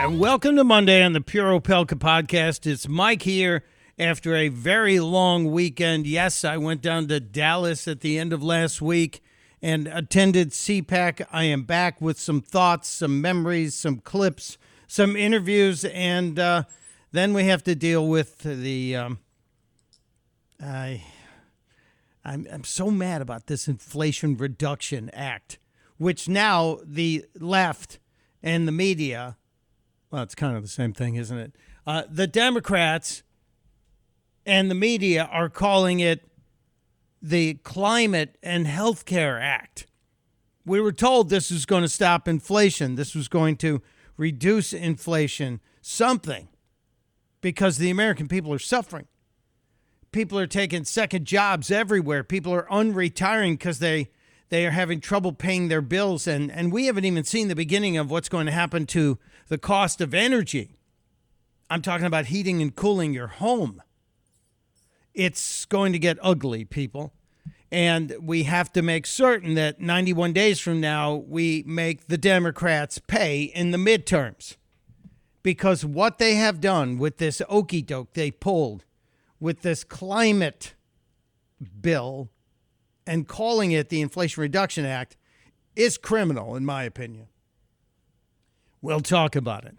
And welcome to Monday on the Pure Opelka podcast. It's Mike here after a very long weekend. Yes, I went down to Dallas at the end of last week and attended CPAC. I am back with some thoughts, some memories, some clips, some interviews, and uh, then we have to deal with the. Um, I, I'm, I'm so mad about this Inflation Reduction Act, which now the left and the media well, it's kind of the same thing, isn't it? Uh, the Democrats and the media are calling it the Climate and Healthcare Act. We were told this was going to stop inflation, this was going to reduce inflation, something, because the American people are suffering. People are taking second jobs everywhere. People are unretiring because they they are having trouble paying their bills and and we haven't even seen the beginning of what's going to happen to the cost of energy. I'm talking about heating and cooling your home. It's going to get ugly, people. And we have to make certain that 91 days from now, we make the Democrats pay in the midterms. Because what they have done with this okey doke they pulled with this climate bill and calling it the Inflation Reduction Act is criminal, in my opinion. We'll talk about it.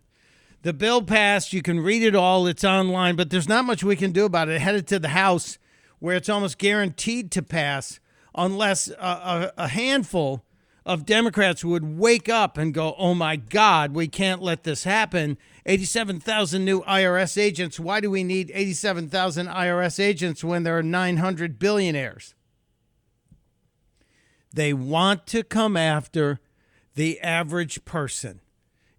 The bill passed. You can read it all. It's online, but there's not much we can do about it. headed to the House, where it's almost guaranteed to pass unless a, a, a handful of Democrats would wake up and go, oh my God, we can't let this happen. 87,000 new IRS agents. Why do we need 87,000 IRS agents when there are 900 billionaires? They want to come after the average person.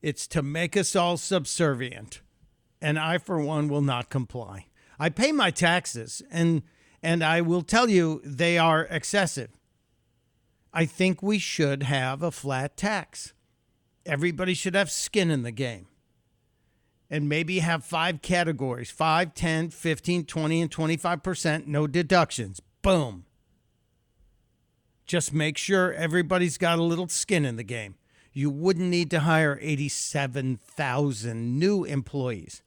It's to make us all subservient. And I, for one, will not comply. I pay my taxes, and, and I will tell you they are excessive. I think we should have a flat tax. Everybody should have skin in the game. And maybe have five categories 5, 10, 15, 20, and 25%, no deductions. Boom. Just make sure everybody's got a little skin in the game you wouldn't need to hire 87,000 new employees.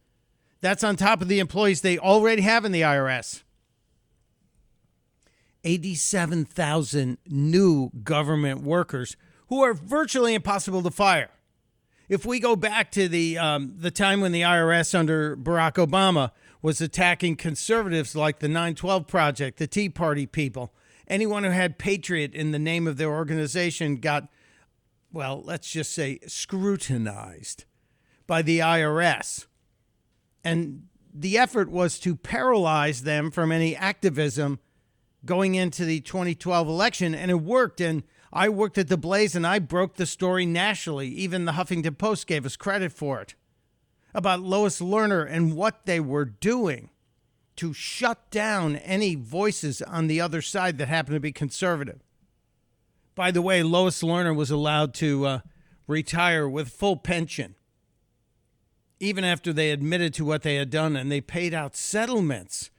That's on top of the employees they already have in the IRS. 87,000 new government workers who are virtually impossible to fire. If we go back to the um, the time when the IRS under Barack Obama was attacking conservatives like the 912 Project, the Tea Party people, anyone who had Patriot in the name of their organization got well, let's just say, scrutinized by the IRS. And the effort was to paralyze them from any activism going into the 2012 election. And it worked. And I worked at the Blaze and I broke the story nationally. Even the Huffington Post gave us credit for it about Lois Lerner and what they were doing to shut down any voices on the other side that happen to be conservative. By the way, Lois Lerner was allowed to uh, retire with full pension, even after they admitted to what they had done and they paid out settlements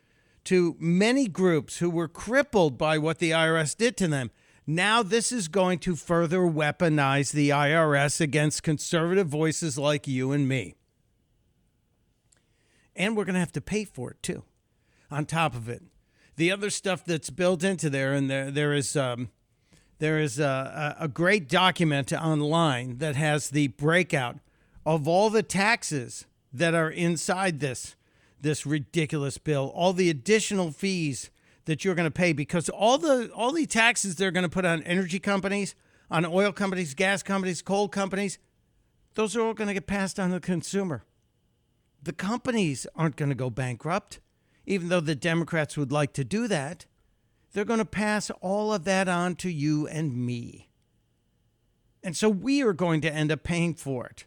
to many groups who were crippled by what the IRS did to them. Now, this is going to further weaponize the IRS against conservative voices like you and me. And we're going to have to pay for it too, on top of it. The other stuff that's built into there, and there, there is um, there is a, a great document online that has the breakout of all the taxes that are inside this this ridiculous bill, all the additional fees that you're going to pay because all the all the taxes they're going to put on energy companies, on oil companies, gas companies, coal companies, those are all going to get passed on to the consumer. The companies aren't going to go bankrupt, even though the Democrats would like to do that. They're going to pass all of that on to you and me. And so we are going to end up paying for it.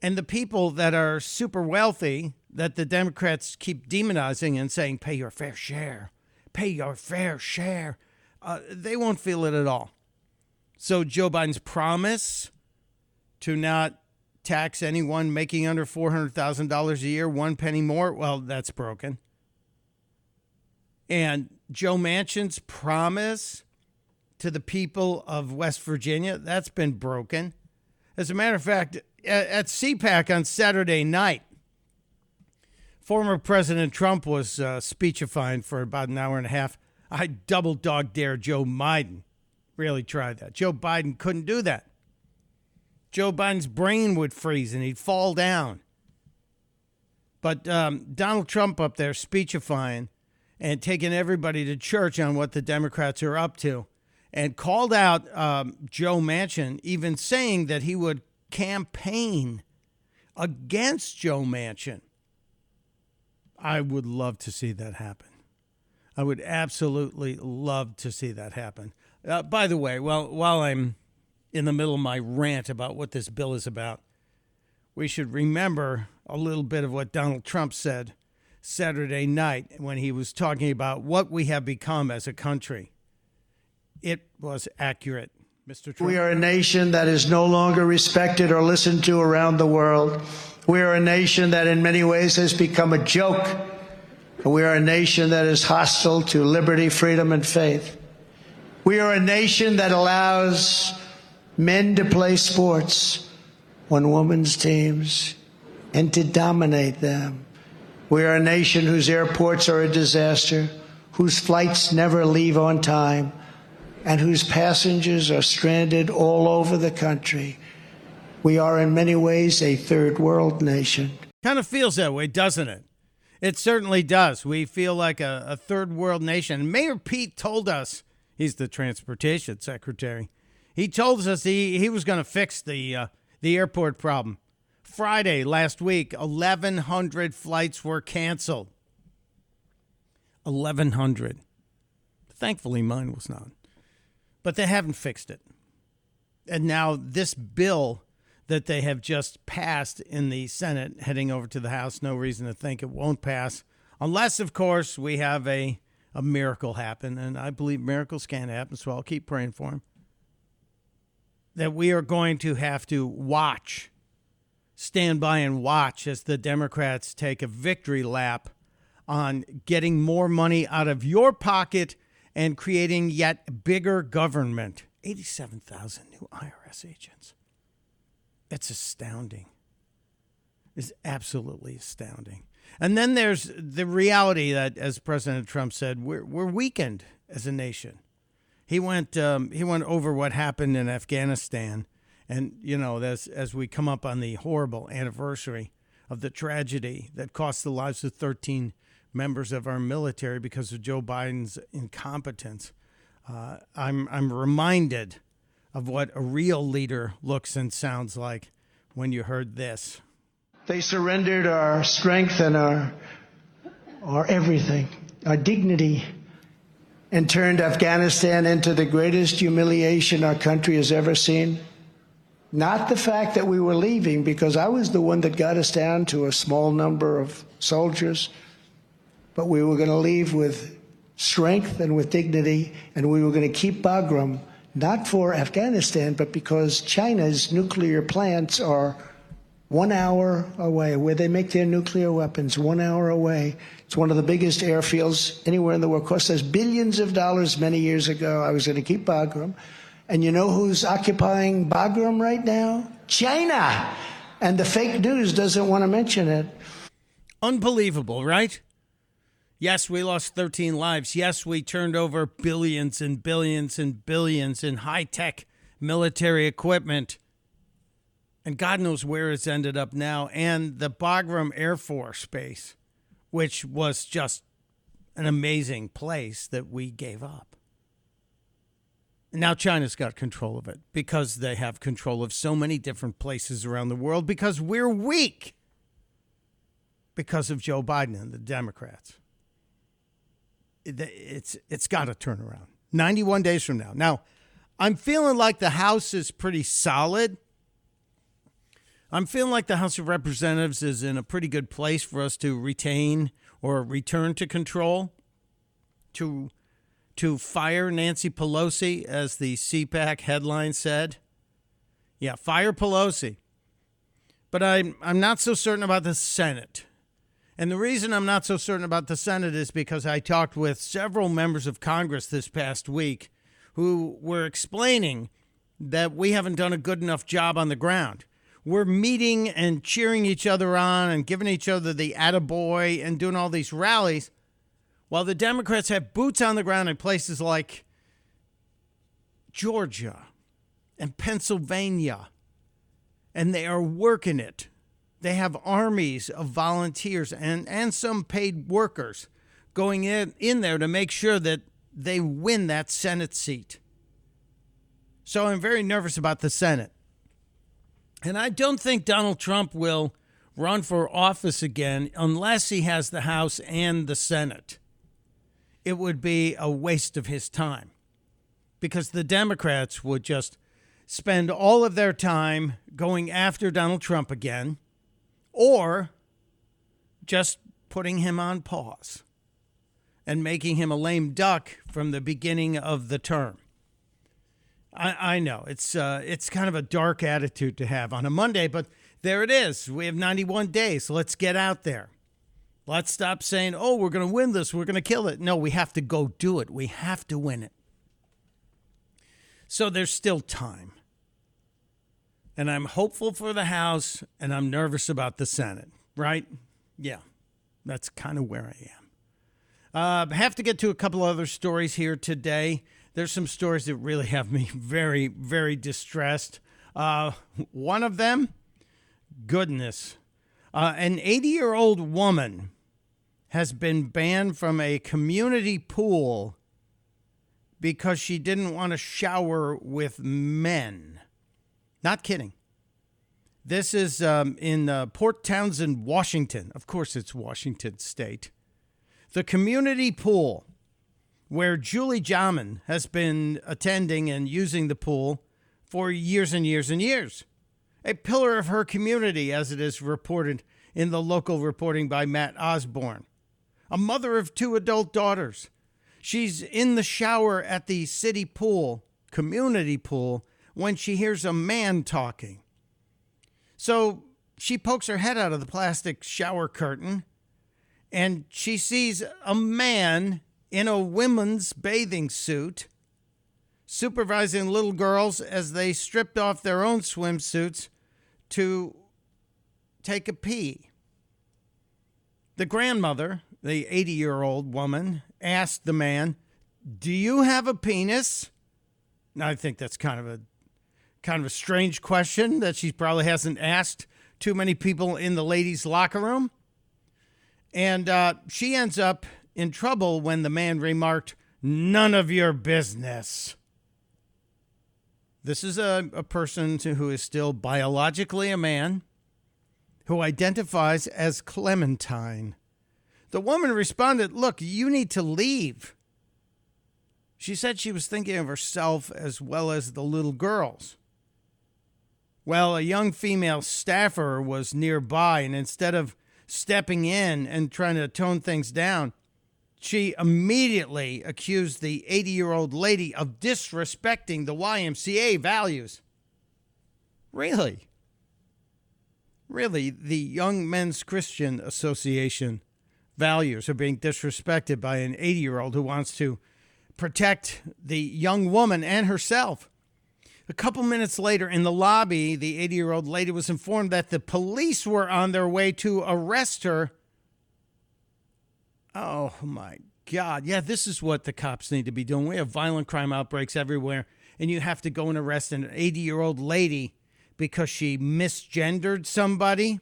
And the people that are super wealthy, that the Democrats keep demonizing and saying, pay your fair share, pay your fair share, uh, they won't feel it at all. So Joe Biden's promise to not tax anyone making under $400,000 a year, one penny more, well, that's broken. And Joe Manchin's promise to the people of West Virginia, that's been broken. As a matter of fact, at, CPAC on Saturday night, former President Trump was uh, speechifying for about an hour and a half. I double dog dare Joe Biden. Really tried that. Joe Biden couldn't do that. Joe Biden's brain would freeze and he'd fall down. But um, Donald Trump up there speechifying and taking everybody to church on what the Democrats are up to and called out um, Joe Manchin, even saying that he would campaign against Joe Manchin. I would love to see that happen. I would absolutely love to see that happen. Uh, by the way, well, while I'm in the middle of my rant about what this bill is about, we should remember a little bit of what Donald Trump said Saturday night when he was talking about what we have become as a country. It was accurate, Mr. Trump. We are a nation that is no longer respected or listened to around the world. We are a nation that in many ways has become a joke. We are a nation that is hostile to liberty, freedom, and faith. We are a nation that allows men to play sports on women's teams and to dominate them. We are a nation whose airports are a disaster, whose flights never leave on time, and whose passengers are stranded all over the country. We are in many ways a third world nation. Kind of feels that way, doesn't it? It certainly does. We feel like a, a third world nation. Mayor Pete told us, he's the transportation secretary, he told us he, he was going to fix the, uh, the airport problem. Friday last week, 1,100 flights were canceled. 1,100. Thankfully, mine was not. But they haven't fixed it. And now, this bill that they have just passed in the Senate, heading over to the House, no reason to think it won't pass, unless, of course, we have a, a miracle happen. And I believe miracles can happen, so I'll keep praying for him. That we are going to have to watch stand by and watch as the Democrats take a victory lap on getting more money out of your pocket and creating yet bigger government. 87,000 new IRS agents. It's astounding. It's absolutely astounding. And then there's the reality that, as President Trump said, we're, we're weakened as a nation. He went, um, he went over what happened in Afghanistan and, you know, as, as we come up on the horrible anniversary of the tragedy that cost the lives of 13 members of our military because of Joe Biden's incompetence, uh, I'm, I'm reminded of what a real leader looks and sounds like when you heard this. They surrendered our strength and our, our everything, our dignity, and turned Afghanistan into the greatest humiliation our country has ever seen. Not the fact that we were leaving, because I was the one that got us down to a small number of soldiers, but we were going to leave with strength and with dignity, and we were going to keep Bagram, not for Afghanistan, but because China's nuclear plants are one hour away, where they make their nuclear weapons, one hour away. It's one of the biggest airfields anywhere in the world. Cost us billions of dollars many years ago. I was going to keep Bagram. And you know who's occupying Bagram right now? China. And the fake news doesn't want to mention it. Unbelievable, right? Yes, we lost 13 lives. Yes, we turned over billions and billions and billions in high tech military equipment. And God knows where it's ended up now. And the Bagram Air Force Base, which was just an amazing place that we gave up. Now China's got control of it because they have control of so many different places around the world because we're weak because of Joe Biden and the Democrats. It's it's got to turn around. 91 days from now. Now, I'm feeling like the House is pretty solid. I'm feeling like the House of Representatives is in a pretty good place for us to retain or return to control to to fire Nancy Pelosi, as the CPAC headline said. Yeah, fire Pelosi. But I'm, I'm not so certain about the Senate. And the reason I'm not so certain about the Senate is because I talked with several members of Congress this past week who were explaining that we haven't done a good enough job on the ground. We're meeting and cheering each other on and giving each other the attaboy and doing all these rallies, while the Democrats have boots on the ground in places like Georgia and Pennsylvania, and they are working it. They have armies of volunteers and, and some paid workers going in, in there to make sure that they win that Senate seat. So I'm very nervous about the Senate. And I don't think Donald Trump will run for office again unless he has the House and the Senate. It would be a waste of his time because the Democrats would just spend all of their time going after Donald Trump again or just putting him on pause and making him a lame duck from the beginning of the term. I, I know it's uh, it's kind of a dark attitude to have on a Monday, but there it is. We have 91 days. So let's get out there. Let's stop saying, "Oh, we're going to win this. We're going to kill it." No, we have to go do it. We have to win it. So there's still time. And I'm hopeful for the House and I'm nervous about the Senate, right? Yeah. That's kind of where I am. Uh, have to get to a couple other stories here today there's some stories that really have me very, very distressed. Uh, one of them, goodness, uh, an 80 year old woman has been banned from a community pool because she didn't want to shower with men. Not kidding. This is um, in uh, Port Townsend, Washington. Of course, it's Washington State. The community pool where Julie Jaman has been attending and using the pool for years and years and years. A pillar of her community, as it is reported in the local reporting by Matt Osborne. A mother of two adult daughters. She's in the shower at the city pool, community pool, when she hears a man talking. So she pokes her head out of the plastic shower curtain and she sees a man in a women's bathing suit, supervising little girls as they stripped off their own swimsuits to take a pee. The grandmother, the 80 year old woman, asked the man, Do you have a penis? Now, I think that's kind of a kind of a strange question that she probably hasn't asked too many people in the ladies' locker room. And uh, she ends up in trouble when the man remarked, None of your business. This is a, a person to, who is still biologically a man who identifies as Clementine. The woman responded, Look, you need to leave. She said she was thinking of herself as well as the little girls. Well, a young female staffer was nearby, and instead of stepping in and trying to tone things down, she immediately accused the 80 year old lady of disrespecting the YMCA values. Really? Really, the Young Men's Christian Association values are being disrespected by an 80 year old who wants to protect the young woman and herself. A couple minutes later in the lobby, the 80 year old lady was informed that the police were on their way to arrest her Oh my God. Yeah, this is what the cops need to be doing. We have violent crime outbreaks everywhere, and you have to go and arrest an 80 year old lady because she misgendered somebody.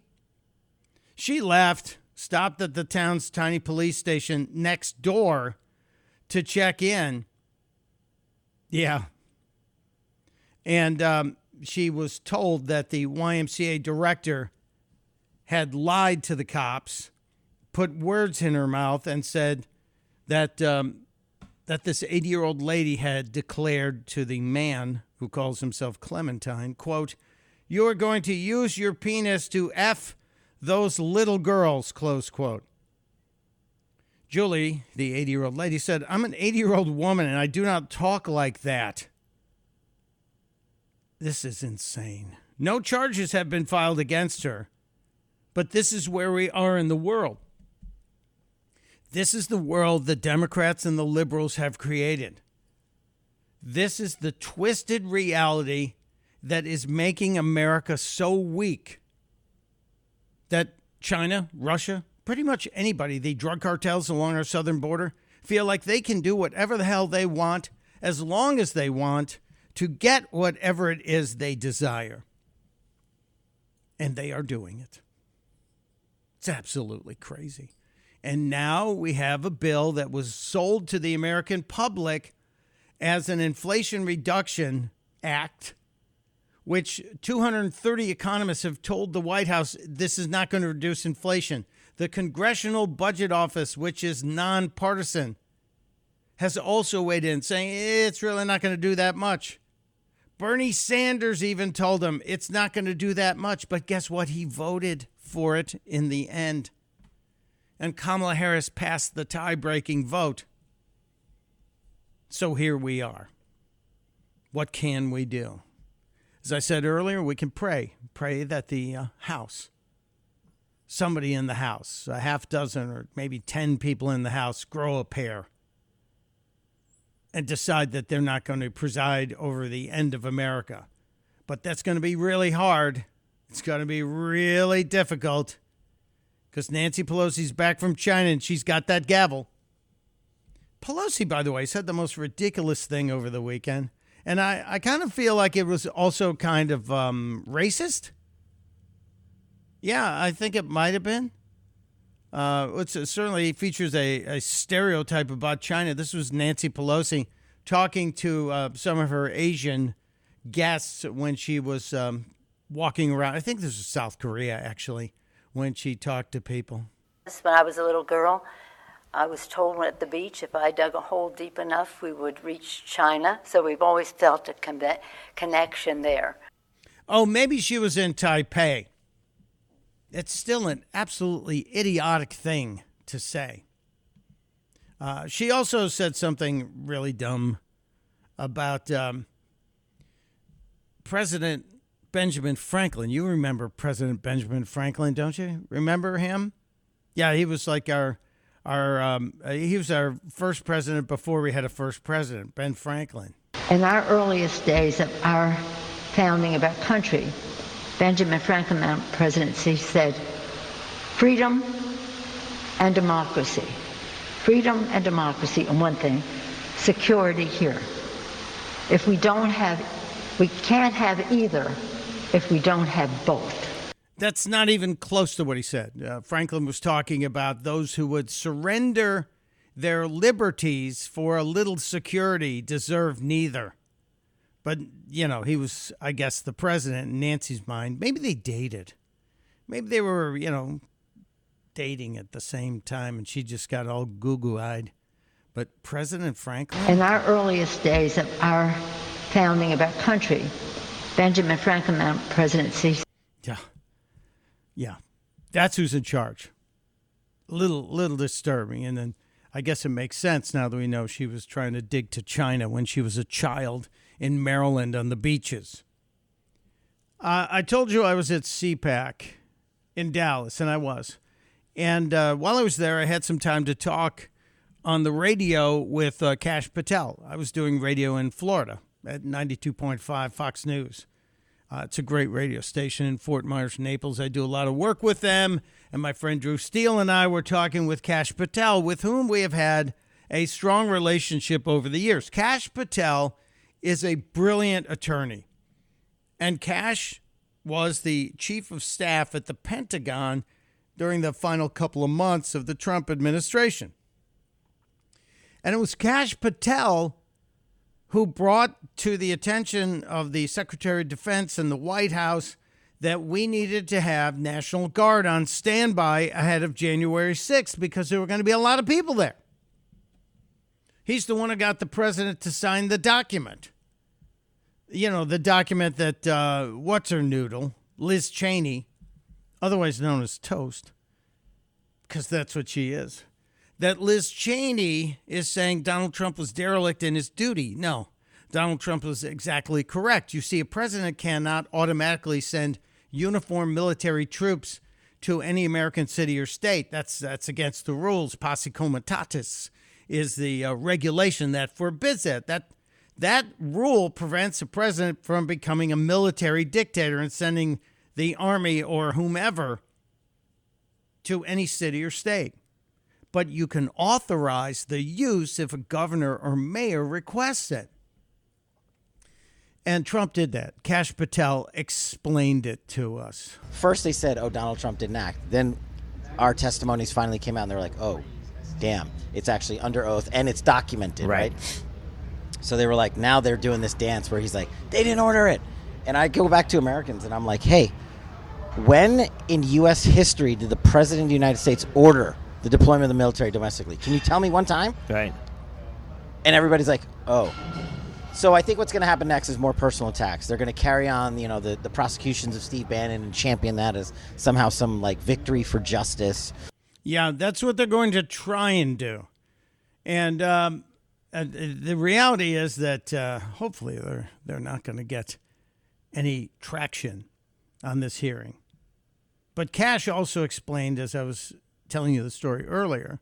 She left, stopped at the town's tiny police station next door to check in. Yeah. And um, she was told that the YMCA director had lied to the cops put words in her mouth and said that um, that this 80 year old lady had declared to the man who calls himself Clementine, quote, "You are going to use your penis to f those little girls," close quote. Julie, the 80 year old lady, said, I'm an 80 year old woman and I do not talk like that. This is insane. No charges have been filed against her, but this is where we are in the world. This is the world the Democrats and the liberals have created. This is the twisted reality that is making America so weak that China, Russia, pretty much anybody, the drug cartels along our southern border, feel like they can do whatever the hell they want as long as they want to get whatever it is they desire. And they are doing it. It's absolutely crazy. And now we have a bill that was sold to the American public as an Inflation Reduction Act, which 230 economists have told the White House this is not going to reduce inflation. The Congressional Budget Office, which is nonpartisan, has also weighed in saying it's really not going to do that much. Bernie Sanders even told him it's not going to do that much, but guess what? He voted for it in the end. And Kamala Harris passed the tie breaking vote. So here we are. What can we do? As I said earlier, we can pray. Pray that the uh, House, somebody in the House, a half dozen or maybe 10 people in the House, grow a pair and decide that they're not going to preside over the end of America. But that's going to be really hard. It's going to be really difficult because Nancy Pelosi's back from China and she's got that gavel. Pelosi, by the way, said the most ridiculous thing over the weekend. And I, I kind of feel like it was also kind of um, racist. Yeah, I think it might have been. Uh, certainly features a, a stereotype about China. This was Nancy Pelosi talking to uh, some of her Asian guests when she was um, walking around. I think this was South Korea, actually, when she talked to people. When I was a little girl, I was told at the beach if I dug a hole deep enough, we would reach China. So we've always felt a con- connection there. Oh, maybe she was in Taipei. It's still an absolutely idiotic thing to say. Uh, she also said something really dumb about um, President Benjamin Franklin. You remember President Benjamin Franklin, don't you? Remember him? Yeah, he was like our our um, he was our first president before we had a first president, Ben Franklin. In our earliest days of our founding of our country, Benjamin Franklin, our presidency, said, freedom and democracy. Freedom and democracy and one thing, security here. If we don't have, we can't have either if we don't have both. That's not even close to what he said. Uh, Franklin was talking about those who would surrender their liberties for a little security deserve neither. But, you know, he was, I guess, the president in Nancy's mind. Maybe they dated. Maybe they were, you know, dating at the same time and she just got all goo goo eyed. But President Franklin? In our earliest days of our founding of our country, Benjamin Franklin, presidency. Yeah. Yeah. That's who's in charge. Little, little disturbing. And then I guess it makes sense now that we know she was trying to dig to China when she was a child in Maryland on the beaches. Uh, I told you I was at CPAC in Dallas, and I was. And uh, while I was there, I had some time to talk on the radio with uh, Kash Patel. I was doing radio in Florida at 92.5 Fox News. Uh, it's a great radio station in Fort Myers, Naples. I do a lot of work with them. And my friend Drew Steele and I were talking with Kash Patel, with whom we have had a strong relationship over the years. Kash Patel is a brilliant attorney. And Kash was the chief of staff at the Pentagon during the final couple of months of the Trump administration. And it was Kash Patel who brought to the attention of the Secretary of Defense and the White House that we needed to have National Guard on standby ahead of January 6th because there were going to be a lot of people there. He's the one who got the president to sign the document. You know, the document that, uh, what's her noodle, Liz Cheney, otherwise known as Toast, because that's what she is, that Liz Cheney is saying Donald Trump was derelict in his duty. No, Donald Trump was exactly correct. You see, a president cannot automatically send uniformed military troops to any American city or state. That's that's against the rules. Posse comitatus is the uh, regulation that forbids it. That That rule prevents a president from becoming a military dictator and sending the army or whomever to any city or state. But you can authorize the use if a governor or mayor requests it. And Trump did that. Kash Patel explained it to us. First, they said, "Oh, Donald Trump didn't act." Then, our testimonies finally came out, and they're like, "Oh, damn, it's actually under oath and it's documented, right?" Right. So they were like, now they're doing this dance where he's like, "They didn't order it," and I go back to Americans, and I'm like, "Hey, when in U.S. history did the President of the United States order the deployment of the military domestically? Can you tell me one time?" Right. and everybody's like, "Oh." So I think what's going to happen next is more personal attacks. They're going to carry on, you know, the, the prosecutions of Steve Bannon and champion that as somehow some like victory for justice. Yeah, that's what they're going to try and do. And um, uh, the reality is that uh, hopefully they're they're not going to get any traction on this hearing. But Kash also explained, as I was telling you the story earlier,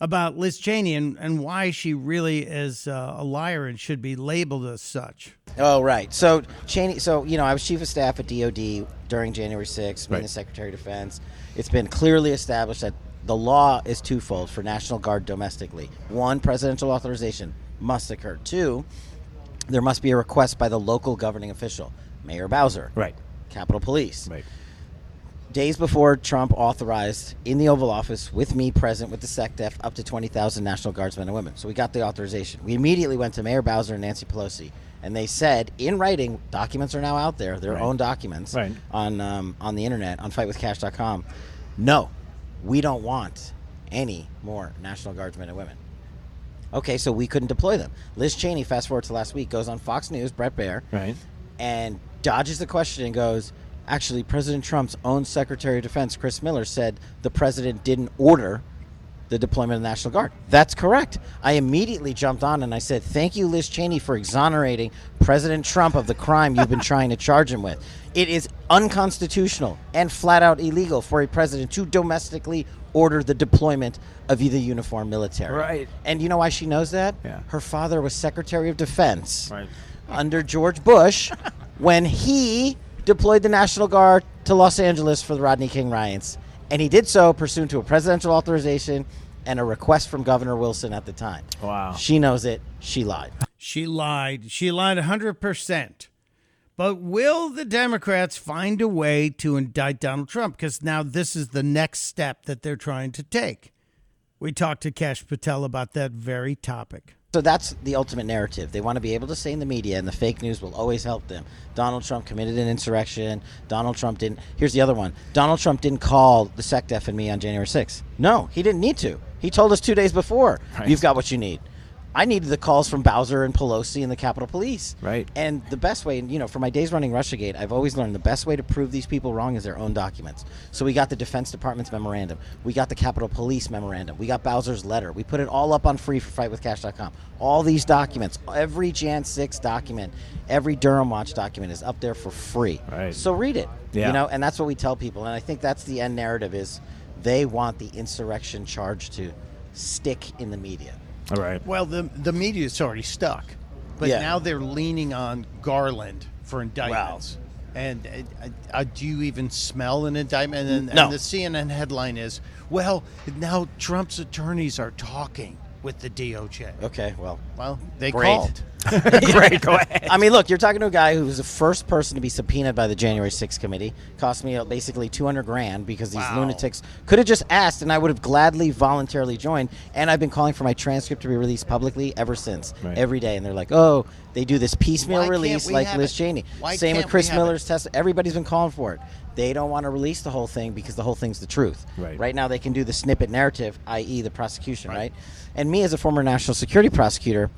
about Liz Cheney and, and why she really is uh, a liar and should be labeled as such. Oh, right. So Cheney. So you know, I was chief of staff at DoD during January 6th, being Right. the Secretary of Defense. It's been clearly established that the law is twofold for National Guard domestically. One, presidential authorization must occur. Two, there must be a request by the local governing official, Mayor Bowser, Right. Capitol Police. Right. Days before Trump authorized in the Oval Office with me present with the SecDef up to 20,000 National Guardsmen and women. So we got the authorization. We immediately went to Mayor Bowser and Nancy Pelosi, and they said in writing, documents are now out there, their Right. own documents Right. on um, on the internet on FightWithKash.com. No, we don't want any more National Guardsmen and women. Okay, so we couldn't deploy them. Liz Cheney, fast forward to last week, goes on Fox News, Bret Baier, Right. and dodges the question and goes, actually, President Trump's own Secretary of Defense, Chris Miller, said the president didn't order the deployment of the National Guard. That's correct. I immediately jumped on and I said, Thank you, Liz Cheney, for exonerating President Trump of the crime you've been trying to charge him with. It is unconstitutional and flat out illegal for a president to domestically order the deployment of either uniformed military. Right. And you know why she knows that? Yeah. Her father was Secretary of Defense Right. under George Bush when he deployed the National Guard to Los Angeles for the Rodney King riots. And he did so pursuant to a presidential authorization and a request from Governor Wilson at the time. Wow. She knows it. She lied. She lied. She lied 100%. But will the Democrats find a way to indict Donald Trump? Because now this is the next step that they're trying to take. We talked to Kash Patel about that very topic. So that's the ultimate narrative. They want to be able to say in the media, and the fake news will always help them. Donald Trump committed an insurrection. Donald Trump didn't. Here's the other one. Donald Trump didn't call the SecDef and me on January 6th. No, he didn't need to. He told us two days before, Right. you've got what you need. I needed the calls from Bowser and Pelosi and the Capitol Police. Right. And the best way, you know, for my days running Russiagate, I've always learned the best way to prove these people wrong is their own documents. So we got the Defense Department's memorandum. We got the Capitol Police memorandum. We got Bowser's letter. We put it all up on free for fightwithkash.com. All these documents, every Jan 6 document, every Durham Watch document is up there for free. Right. So read it. Yeah. You know, and that's what we tell people. And I think that's the end narrative is they want the insurrection charge to stick in the media. All right. Well, the, the media's already stuck. But Yeah. now they're leaning on Garland for indictments. And uh, uh, do you even smell an indictment? And, No. and the CNN headline is, well, now Trump's attorneys are talking with the DOJ. Okay, well, Well, they Great. called. Great. Go ahead. I mean, look, you're talking to a guy who was the first person to be subpoenaed by the January 6th committee. Cost me uh, basically 200 grand because these Wow. lunatics could have just asked, and I would have gladly, voluntarily joined. And I've been calling for my transcript to be released publicly ever since, Right. every day. And they're like, "Oh, they do this piecemeal Why can't release we like have Liz it? Cheney." Why Same with can't we Chris have it? Miller's test. Everybody's been calling for it. They don't want to release the whole thing because the whole thing's the truth. Right. Right now, they can do the snippet narrative, i.e., the prosecution. Right. And me, as a former national security prosecutor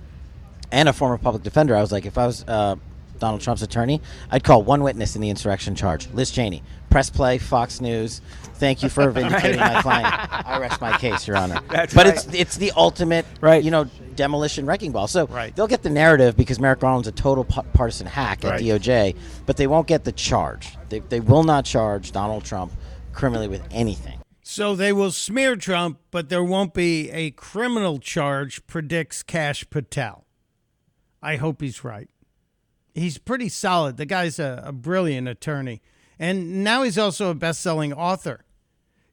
and a former public defender, I was like, if I was uh, Donald Trump's attorney, I'd call one witness in the insurrection charge, Liz Cheney. Press play, Fox News. Thank you for vindicating my client. I rest my case, Your Honor. That's but right. it's it's the ultimate, Right. you know, demolition wrecking ball. So Right. they'll get the narrative because Merrick Garland's a total pa- partisan hack at Right. DOJ, but they won't get the charge. They, they will not charge Donald Trump criminally with anything. So they will smear Trump, but there won't be a criminal charge, predicts Kash Patel. I hope he's right. He's pretty solid. The guy's a, a brilliant attorney. And now he's also a best selling author.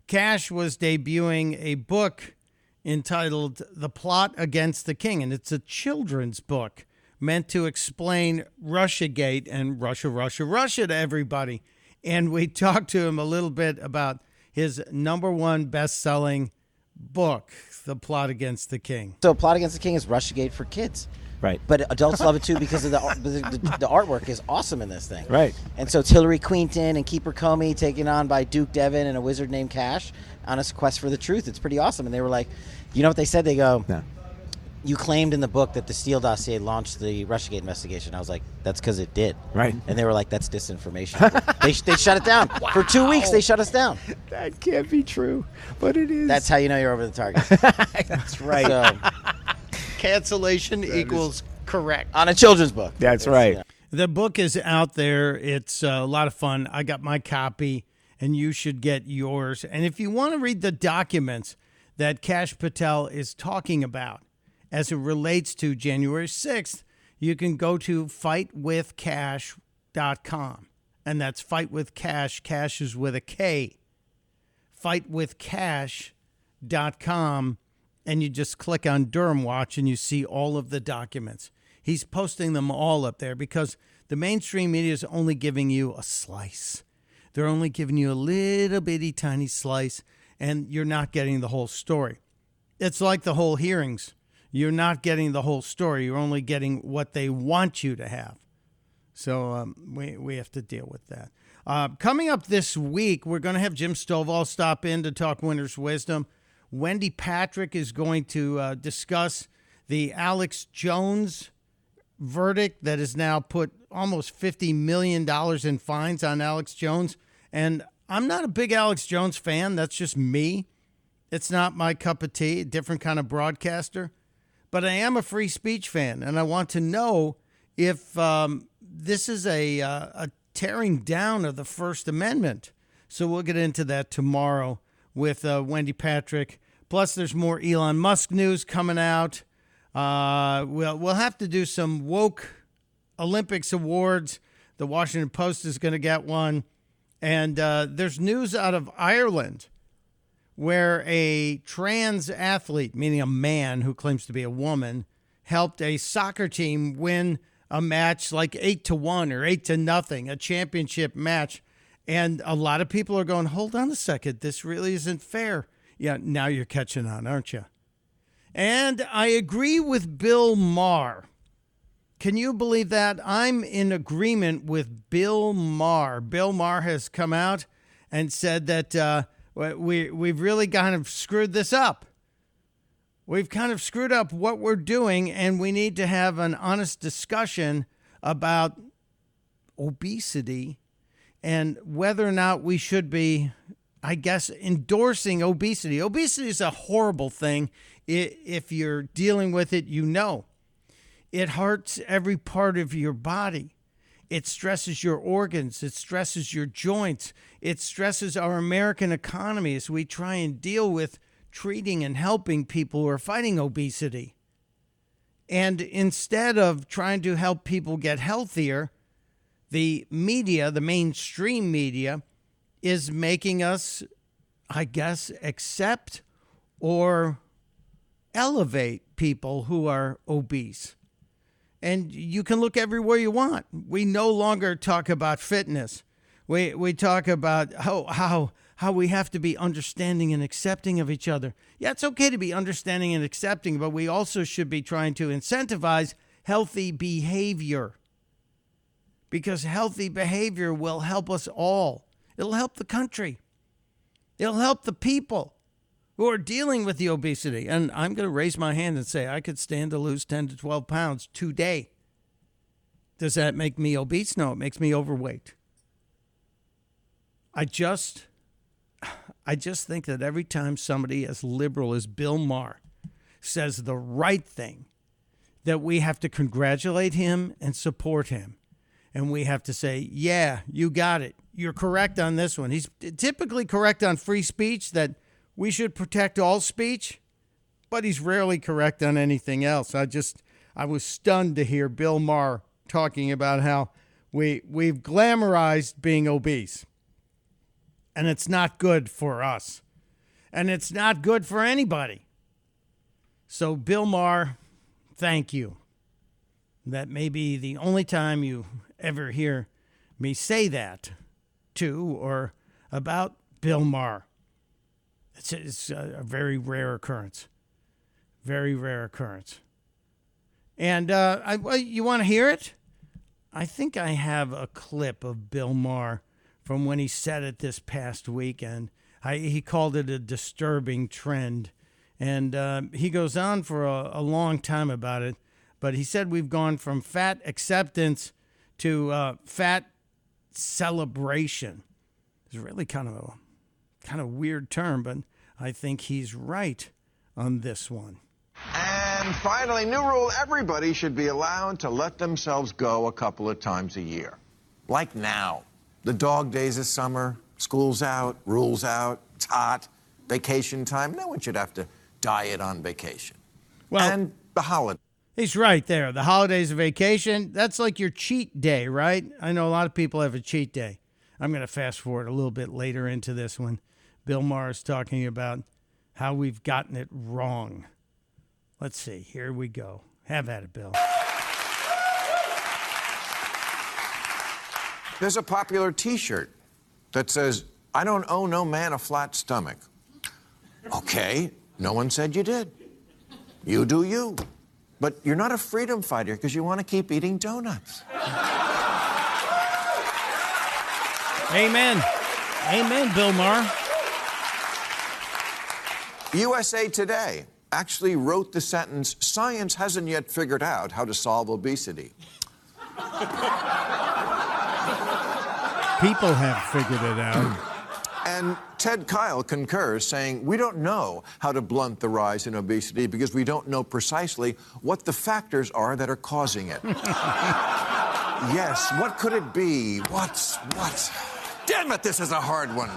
Kash was debuting a book entitled The Plot Against the King, and it's a children's book meant to explain Russiagate and Russia, Russia, Russia to everybody. And we talked to him a little bit about his number one best selling book, The Plot Against the King. So, Plot Against the King is Russiagate for kids. Right. But adults love it too because of the, the, the artwork is awesome in this thing. Right. And so it's Hillary Queenton and Keeper Comey taken on by Duke Devin and a wizard named Kash on a quest for the truth. It's pretty awesome. And they were like, you know what they said? They go, No. you claimed in the book that the Steele dossier launched the Russiagate investigation. I was like, that's because it did. Right. And they were like, that's disinformation. they, they shut it down. For two weeks, they shut us down. That can't be true, but it is. That's how you know you're over the target. That's right. So, Cancellation equals correct. on a children's book. That's It's, right. you know, The book is out there. It's uh, a lot of fun. I got my copy, and you should get yours. And if you want to read the documents that Cash Patel is talking about as it relates to January 6th, you can go to fightwithkash.com. And that's fight with cash. Cash is with a K. Fightwithkash.com. And you just click on Durham Watch and you see all of the documents. He's posting them all up there because the mainstream media is only giving you a slice. They're only giving you a little bitty tiny slice, and you're not getting the whole story. It's like the whole hearings. You're not getting the whole story. You're only getting what they want you to have. So um, we, we have to deal with that. Uh, coming up this week, we're going to have Jim Stovall stop in to talk Winter's wisdom. Wendy Patrick is going to uh, discuss the Alex Jones verdict that has now put almost $50 million in fines on Alex Jones. And I'm not a big Alex Jones fan. That's just me. It's not my cup of tea, different kind of broadcaster. But I am a free speech fan, and I want to know if um, this is a, uh, a tearing down of the First Amendment. So we'll get into that tomorrow with uh, Wendy Patrick. Plus, there's more Elon Musk news coming out. Uh, we'll we'll have to do some woke Olympics awards. The Washington Post is going to get one, and uh, there's news out of Ireland where a trans athlete, meaning a man who claims to be a woman, helped a soccer team win a match like eight to one or eight to nothing, a championship match. And a lot of people are going, hold on a second, this really isn't fair. Yeah, now you're catching on, aren't you? And I agree with Bill Maher. Can you believe that? I'm in agreement with Bill Maher. Bill Maher has come out and said that uh, we, we've really kind of screwed this up. We've kind of screwed up what we're doing, and we need to have an honest discussion about obesity and whether or not we should be, I guess, endorsing obesity. Obesity is a horrible thing. If you're dealing with it, you know. It hurts every part of your body. It stresses your organs. It stresses your joints. It stresses our American economy as we try and deal with treating and helping people who are fighting obesity. And instead of trying to help people get healthier, the media, the mainstream media, is making us, I guess, accept or elevate people who are obese. And you can look everywhere you want. We no longer talk about fitness. We, we talk about how, how, how we have to be understanding and accepting of each other. Yeah, it's okay to be understanding and accepting, but we also should be trying to incentivize healthy behavior because healthy behavior will help us all. It'll help the country. It'll help the people who are dealing with the obesity. And I'm going to raise my hand and say I could stand to lose 10 to 12 pounds today. Does that make me obese? No, it makes me overweight. I just I just think that every time somebody as liberal as Bill Maher says the right thing, that we have to congratulate him and support him. And we have to say, yeah, you got it. You're correct on this one. He's typically correct on free speech that we should protect all speech, but he's rarely correct on anything else. I just I was stunned to hear Bill Maher talking about how we we've glamorized being obese. And it's not good for us. And it's not good for anybody. So Bill Maher, thank you. That may be the only time you ever hear me say that to or about Bill Maher. It's, it's a, a very rare occurrence. Very rare occurrence. And uh, I, well, you want to hear it? I think I have a clip of Bill Maher from when he said it this past weekend. I, he called it a disturbing trend. And uh, he goes on for a, a, long time about it. But he said we've gone from fat acceptance to uh, fat celebration. It's really kind of a kind of weird term, but I think he's right on this one. And finally, new rule everybody should be allowed to let themselves go a couple of times a year. Like now. The dog days of summer, school's out, rules out, it's hot, vacation time. No one should have to diet on vacation. Well, and the holiday. He's right there. The holidays of vacation, that's like your cheat day, right? I know a lot of people have a cheat day. I'm going to fast forward a little bit later into this one. Bill Maher is talking about how we've gotten it wrong. Let's see. Here we go. Have at it, Bill. There's a popular t shirt that says, I don't owe no man a flat stomach. Okay, no one said you did. You do you. But you're not a freedom fighter because you want to keep eating donuts. Amen. Amen, Bill Maher. USA Today actually wrote the sentence Science hasn't yet figured out how to solve obesity. People have figured it out. And Ted Kyle concurs, saying, We don't know how to blunt the rise in obesity because we don't know precisely what the factors are that are causing it. yes, what could it be? What's, what? Damn it, this is a hard one.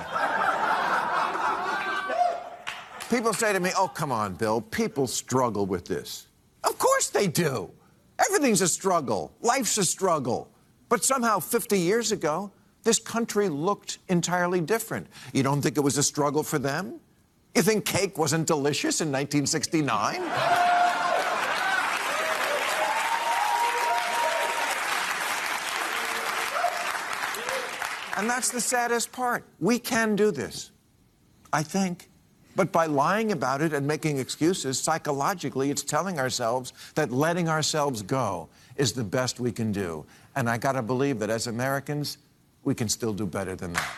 People say to me, Oh, come on, Bill, people struggle with this. Of course they do. Everything's a struggle, life's a struggle. But somehow, 50 years ago, this country looked entirely different. You don't think it was a struggle for them? You think cake wasn't delicious in 1969? and that's the saddest part. We can do this, I think. But by lying about it and making excuses, psychologically, it's telling ourselves that letting ourselves go is the best we can do. And I got to believe that as Americans, we can still do better than that.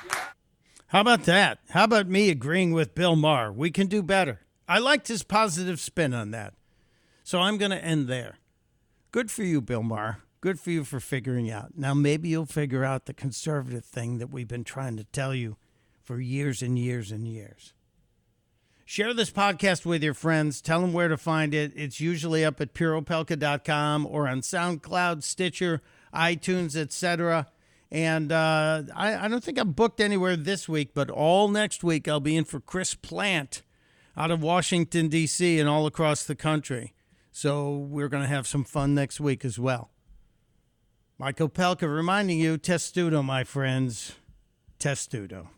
How about that? How about me agreeing with Bill Maher? We can do better. I liked his positive spin on that. So I'm going to end there. Good for you, Bill Maher. Good for you for figuring out. Now, maybe you'll figure out the conservative thing that we've been trying to tell you for years and years and years. Share this podcast with your friends. Tell them where to find it. It's usually up at pureopelka.com or on SoundCloud, Stitcher, iTunes, etc. And uh, I, I, don't think I'm booked anywhere this week, but all next week I'll be in for Chris Plante out of Washington, D.C., and all across the country. So we're going to have some fun next week as well. Mike Opelka reminding you, testudo, my friends. Testudo.